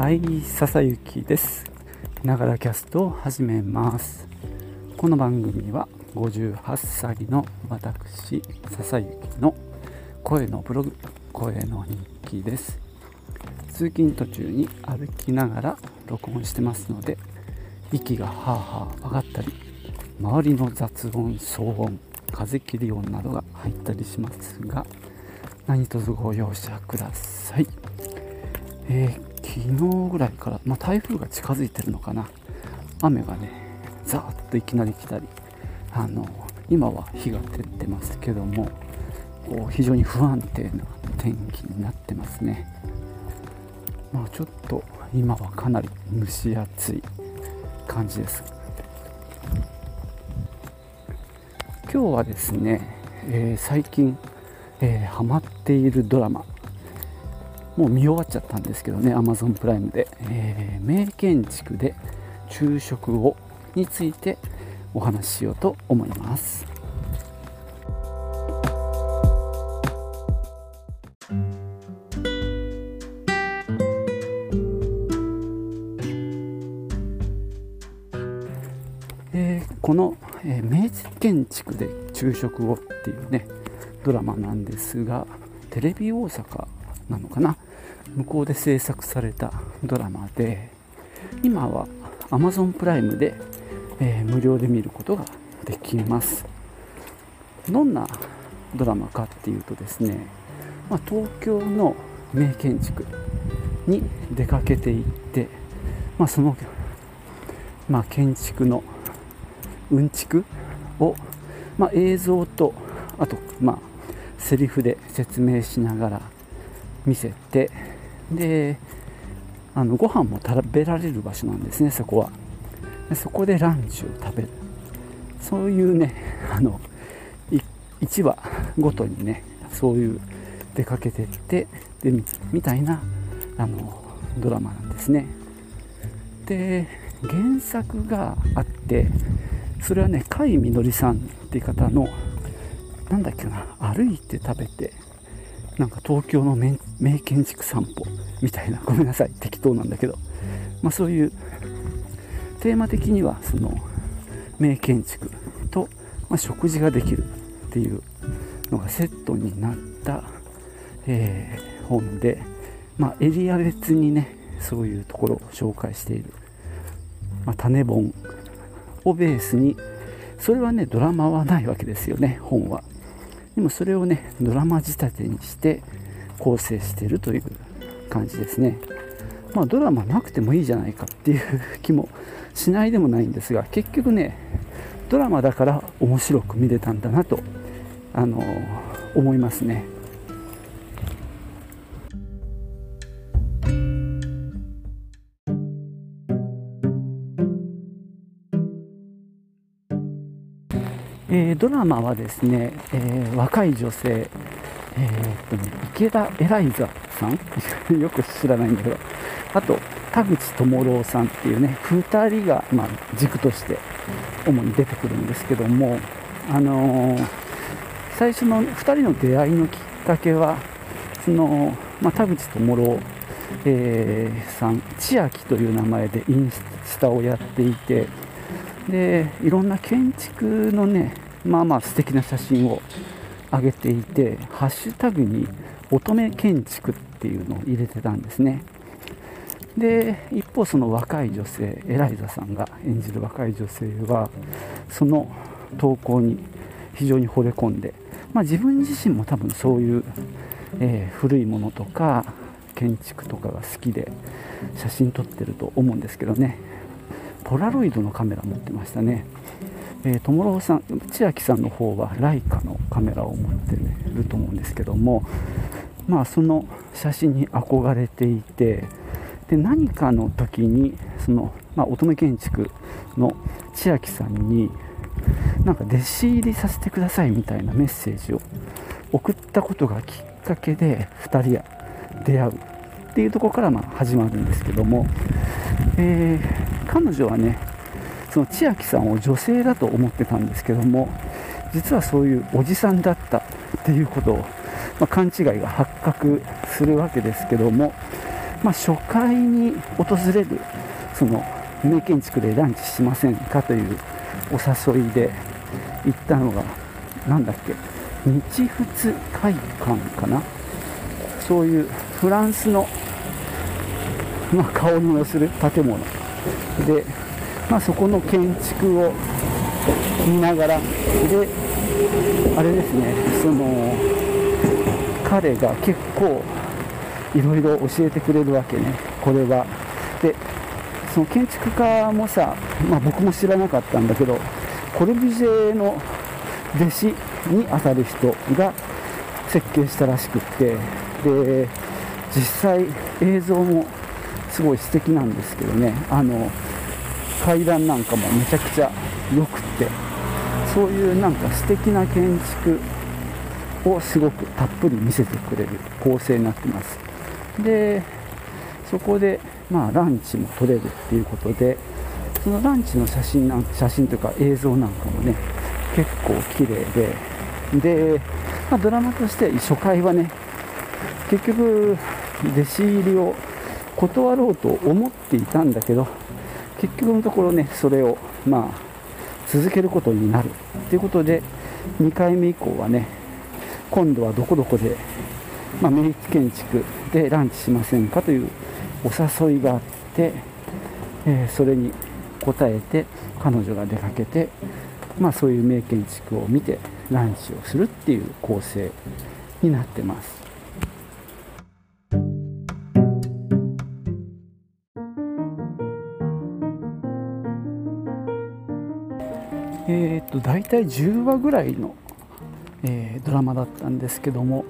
はい笹雪です。ながらキャストを始めます。この番組は58歳の私笹雪の声のブログ声の日記です。通勤途中に歩きながら録音してますので息がはあはあ上がったり周りの雑音騒音風切り音などが入ったりしますが何卒ご容赦ください、えー、昨日ぐらいから、まあ、台風が近づいてるのかな。雨がねザーッといきなり来たりあの今は日が照ってますけどもこう非常に不安定な天気になってますね。まあちょっと今はかなり蒸し暑い感じです。今日はですね、えー、最近、えー、ハマっているドラマもう見終わっちゃったんですけどね Amazon プライムで、えー、名建築で昼食をについてお話ししようと思います。えこの、えー、明治建築で昼食をっていうねドラマなんですがテレビ大阪なのかな。向こうで制作されたドラマで今は Amazon プライムで、えー、無料で見ることができます。どんなドラマかっていうとですね、まあ、東京の名建築に出かけていって、まあ、その、まあ、建築のうんちくを、まあ、映像とあと、まあ、セリフで説明しながら見せてであのご飯も食べられる場所なんですねそこは。でそこでランチを食べる。そういうね あの1話ごとにねそういう出かけてってでみたいなあのドラマなんですね。で原作があってそれはね甲斐みのりさんっていう方のなんだっけな歩いて食べてなんか東京の名建築散歩みたいな。ごめんなさい。適当なんだけど、まあ、そういうテーマ的にはその名建築と、ま、食事ができるっていうのがセットになった、えー、本で、まあ、エリア別にねそういうところを紹介している、まあ、種本をベースにそれはねドラマはないわけですよね本は。でもそれをねドラマ仕立てにして構成してるという感じですね。まあドラマなくてもいいじゃないかっていう気もしないでもないんですが結局ねドラマだから面白く見れたんだなとあの思いますね。えー、ドラマはですね、えー、若い女性、えー、っとね、池田エライザさん？よく知らないんだけどあと田口智郎さんっていうね2人が、まあ、軸として主に出てくるんですけども、あの最初の2人の出会いのきっかけはその、まあ、田口智郎、えー、さん千秋という名前でインスタをやっていてでいろんな建築のねまあまあ素敵な写真を上げていてハッシュタグに乙女建築っていうのを入れてたんですねで一方その若い女性エライザさんが演じる若い女性はその投稿に非常に惚れ込んで、まあ、自分自身も多分そういう、えー、古いものとか建築とかが好きで写真撮ってると思うんですけどねポラロイドのカメラ持ってましたね。えー、友郎さん、千秋さんの方はライカのカメラを持ってると思うんですけども、まあ、その写真に憧れていて、で何かの時にその、まあ、乙女建築の千秋さんになんか弟子入りさせてくださいみたいなメッセージを送ったことがきっかけで2人が出会うっていうとこからま始まるんですけども、えー彼女はねその千秋さんを女性だと思ってたんですけども実はそういうおじさんだったっていうことを、まあ、勘違いが発覚するわけですけども、まあ、初回に訪れるその名建築でランチしませんかというお誘いで行ったのが何だっけ日仏会館かな？そういうフランスの、まあ、顔のする建物で、まあ、そこの建築を見ながら。であれですね。その彼が結構いろいろ教えてくれるわけね。これは。でその建築家もさ、まあ、僕も知らなかったんだけどコルビジェの弟子にあたる人が設計したらしくってで実際映像もすごい素敵なんですけどね。あの階段なんかもめちゃくちゃ良くってそういうなんか素敵な建築をすごくたっぷり見せてくれる構成になってます。でそこでまあランチも撮れるっていうことでそのランチの写真なん写真というか映像なんかもね結構綺麗でで、まあ、ドラマとして初回はね結局弟子入りを断ろうと思っていたんだけど結局のところねそれをまあ続けることになるということで2回目以降はね今度はどこどこで、まあ、明治建築でランチしませんかというお誘いがあって、えー、それに応えて彼女が出かけて、まあ、そういう名建築を見てランチをするっていう構成になってます。えー、っと大体10話ぐらいの、えー、ドラマだったんですけども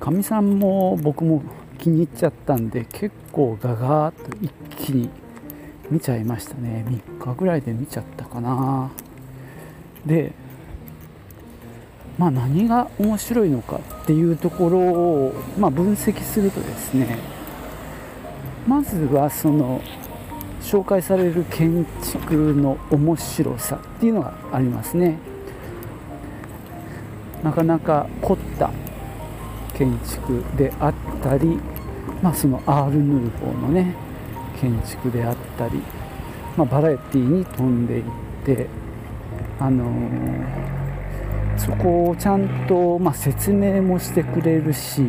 かみさんも僕も気に入っちゃったんで結構ガガーッと一気に見ちゃいましたね。3日ぐらいで見ちゃったかな。でまあ何が面白いのかっていうところを、まあ、分析するとですねまずはその紹介される建築の面白さっていうのがありますね。なかなか凝った建築であったり、まあ、そのアール・ヌーボーのね建築であったり、まあ、バラエティに飛んでいってあのー、そこをちゃんと、まあ、説明もしてくれるし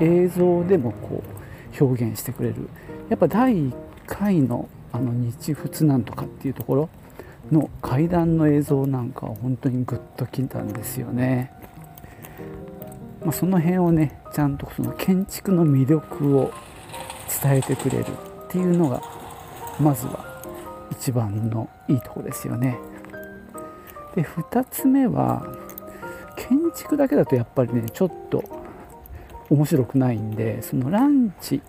映像でもこう表現してくれる。やっぱ第1回のあの日仏なんとかっていうところの階段の映像なんかは本当にグッときたんですよね、まあ、その辺をねちゃんとその建築の魅力を伝えてくれるっていうのがまずは一番のいいとこですよね。で2つ目は建築だけだとやっぱりねちょっと面白くないんでそのランチ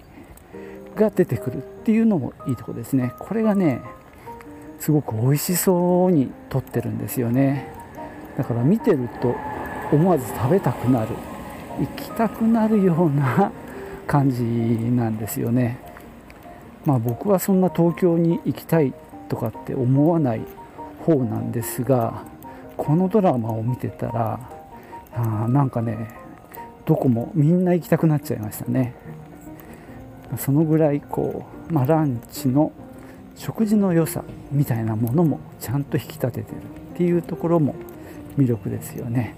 が出てくるっていうのもいいとこですね。これがねすごく美味しそうに撮ってるんですよね。だから見てると思わず食べたくなる行きたくなるような感じなんですよね。まあ僕はそんな東京に行きたいとかって思わない方なんですがこのドラマを見てたらあなんかねどこもみんな行きたくなっちゃいましたね。そのぐらいこう、まあ、ランチの食事の良さみたいなものもちゃんと引き立ててるっていうところも魅力ですよね。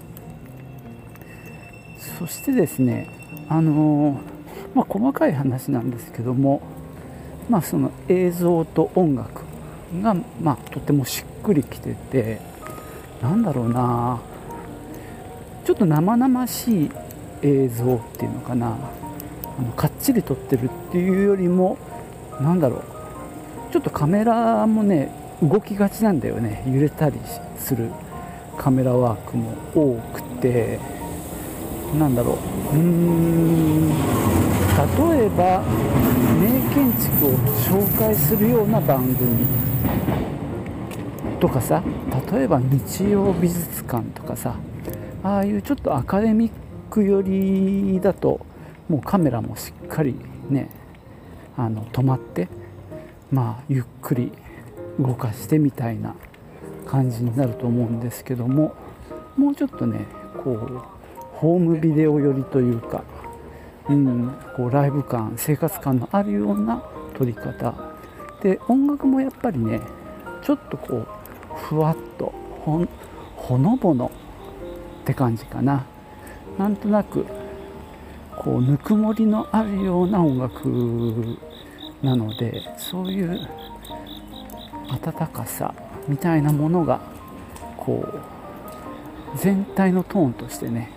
そしてですねあのまあ、細かい話なんですけども、まあ、その映像と音楽が、まあ、とてもしっくりきててなんだろうなちょっと生々しい映像っていうのかな。かっちり撮ってるっていうよりも何だろう。ちょっとカメラもね動きがちなんだよね。揺れたりするカメラワークも多くて。なんだろう。うーん例えば名建築を紹介するような番組。とかさ例えば日曜美術館とかさ。ああいうちょっとアカデミック寄りだともうカメラもしっかりねあの止まってまあゆっくり動かしてみたいな感じになると思うんですけどももうちょっとねこうホームビデオ寄りというかうん、こうライブ感生活感のあるような撮り方。で音楽もやっぱりねちょっとこうふわっとほのぼのって感じかな。なんとなくこうぬくもりのあるような音楽なのでそういう温かさみたいなものがこう全体のトーンとしてね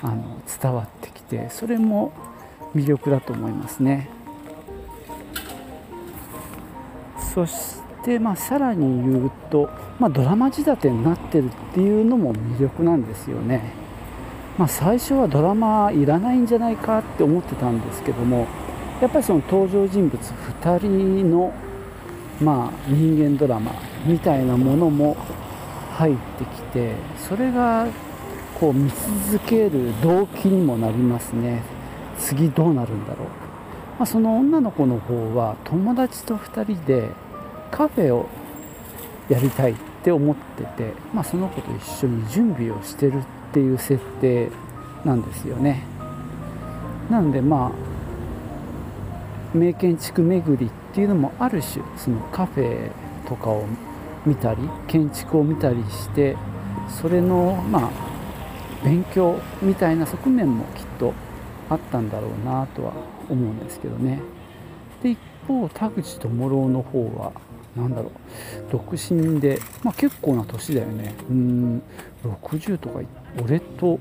あの伝わってきてそれも魅力だと思いますね。そしてまあさらに言うと、まあ、ドラマ仕立てになってるっていうのも魅力なんですよね。まあ、最初はドラマいらないんじゃないかって思ってたんですけどもやっぱりその登場人物2人の、まあ、人間ドラマみたいなものも入ってきてそれがこう見続ける動機にもなりますね。次どうなるんだろう、まあ、その女の子の方は友達と2人でカフェをやりたいって思ってて、まあ、その子と一緒に準備をしてるっていう設定なんですよね。なのでまあ名建築巡りっていうのもある種そのカフェとかを見たり建築を見たりしてそれのまあ勉強みたいな側面もきっとあったんだろうなとは思うんですけどね。で一方田口智郎の方は何だろう。独身で、まあ、結構な年だよね。うん60とか俺と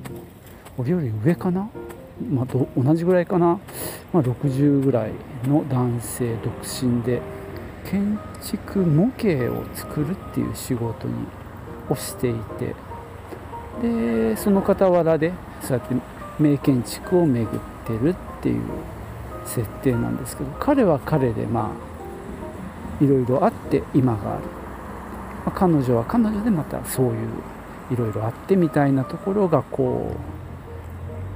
俺より上かな、まあ、同じぐらいかな、まあ、60ぐらいの男性独身で建築模型を作るっていう仕事にをしていてでその傍らでそうやって名建築を巡ってるっていう設定なんですけど彼は彼でまあいろいろあって今がある、まあ、彼女は彼女でまたそういういろいろあってみたいなところがこ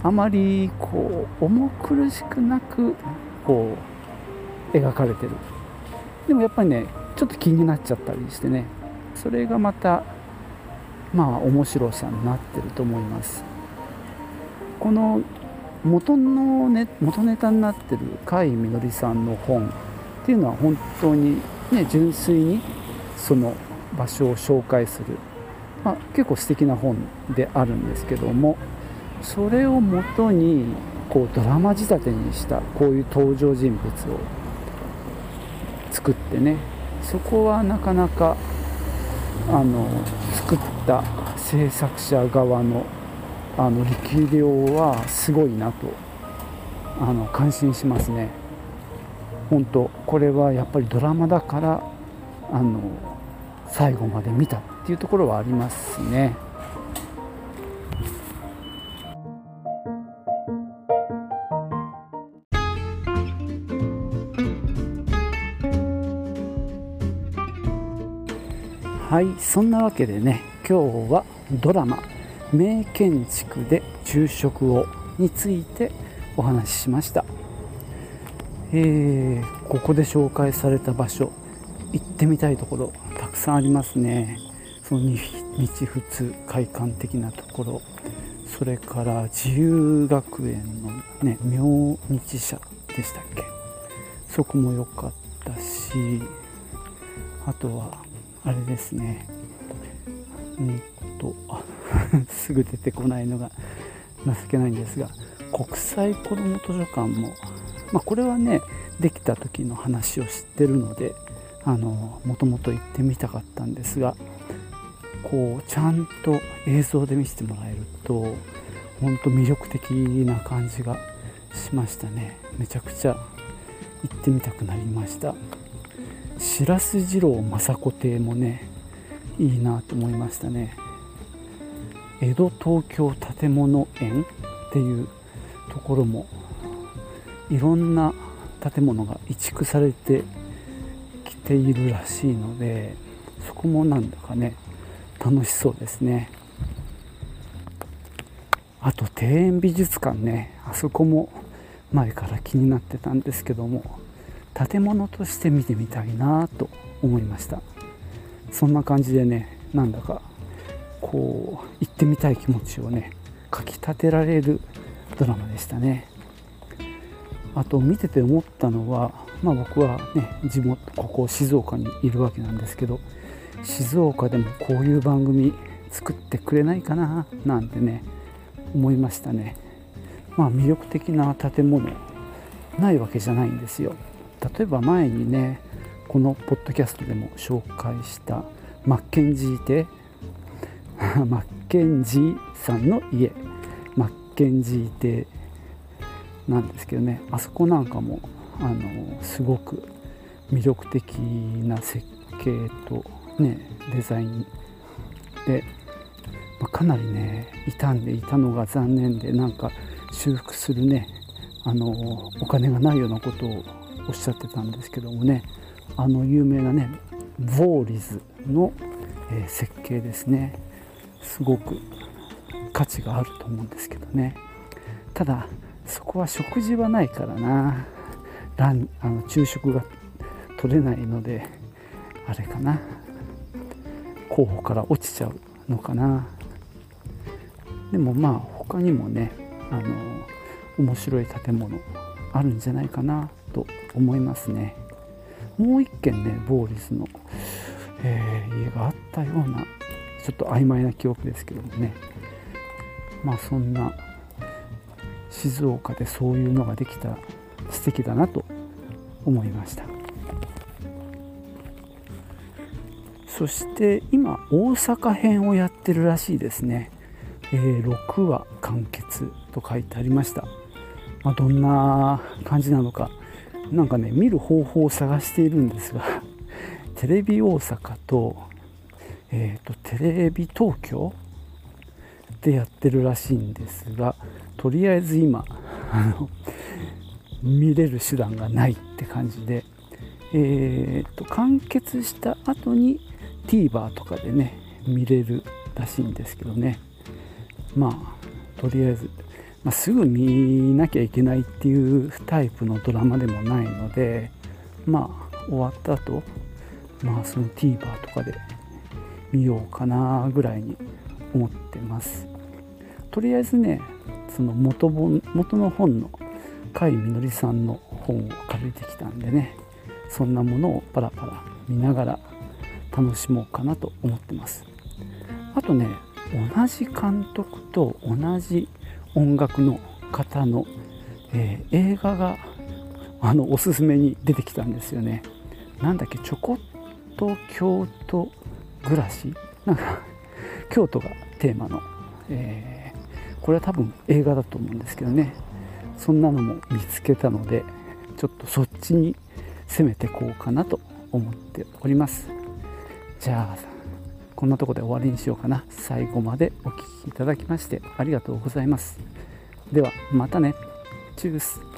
うあまりこう重苦しくなくこう描かれてる。でもやっぱりねちょっと気になっちゃったりしてね。それがまたまあ面白さになってると思います。この元の、ね、元ネタになってる甲斐みのりさんの本っていうのは本当にね純粋にその場所を紹介する、まあ、結構素敵な本であるんですけどもそれをもとにこうドラマ仕立てにしたこういう登場人物を作ってねそこはなかなかあの作った制作者側のあの力量はすごいなとあの感心しますね。本当これはやっぱりドラマだからあの最後まで見たっていうところはありますね。はいそんなわけでね今日はドラマ「名建築で昼食を」についてお話ししました、えー、ここで紹介された場所行ってみたいところたくさんありますね。その日仏会館的なところ。それから自由学園のね明日社でしたっけ？そこも良かったしあとはあれですね。うんと すぐ出てこないのが情けないんですが国際子ども図書館も、まあ、これはねできた時の話を知ってるのであのもともと行ってみたかったんですがこうちゃんと映像で見せてもらえると本当魅力的な感じがしましたね。めちゃくちゃ行ってみたくなりました。白洲次郎政子亭もねいいなと思いましたね。江戸東京建物園っていうところもいろんな建物が移築されてきているらしいのでそこもなんだかね楽しそうですね。あと庭園美術館ねあそこも前から気になってたんですけども建物として見てみたいなと思いました。そんな感じでねなんだかこう行ってみたい気持ちをねかきたてられるドラマでしたね。あと見てて思ったのは、まあ、僕はね地元ここ静岡にいるわけなんですけど静岡でもこういう番組作ってくれないかななんてね思いましたね。まあ魅力的な建物ないわけじゃないんですよ。例えば前にねこのポッドキャストでも紹介したマッケンジー邸。マッケンジーさんの家。マッケンジー邸。なんですけどねあそこなんかもあのすごく魅力的な設計とねデザインで、まあ、かなりね傷んでいたのが残念でなんか修復するねあのお金がないようなことをおっしゃってたんですけどもねあの有名なねボーリズの、え、設計ですね。すごく価値があると思うんですけどね。ただそこは食事はないからな。ランあの昼食が取れないのであれかな。候補から落ちちゃうのかな。でもまあ他にもねあの面白い建物あるんじゃないかなと思いますね。もう一軒ねボーリスの、えー、家があったようなちょっと曖昧な記憶ですけどもね。まあそんな静岡でそういうのができたら素敵だなと思いました。そして今大阪編をやってるらしいですね、えー、6話完結と書いてありました、まあ、どんな感じなのか。なんかね見る方法を探しているんですが テレビ大阪と,、えーと、テレビ東京でやってるらしいんですがとりあえず今あの見れる手段がないって感じで、えーと、完結した後に TVer とかでね見れるらしいんですけどね。まあとりあえず、まあ、すぐ見なきゃいけないっていうタイプのドラマでもないのでまあ終わった後まあその TVer とかで見ようかなぐらいに思ってます。とりあえずねその元本元の本の甲斐みのりさんの本を借りてきたんでねそんなものをパラパラ見ながら楽しもうかなと思ってます。あとね同じ監督と同じ音楽の方の、えー、映画があのおすすめに出てきたんですよね。なんだっけちょこっと京都暮らし？なんか京都がテーマの、えー、これは多分映画だと思うんですけどね。そんなのも見つけたのでちょっとそっちに攻めてこうかなと思っております。じゃあこんなとこで終わりにしようかな。最後までお聴きいただきましてありがとうございます。ではまたね。チュース。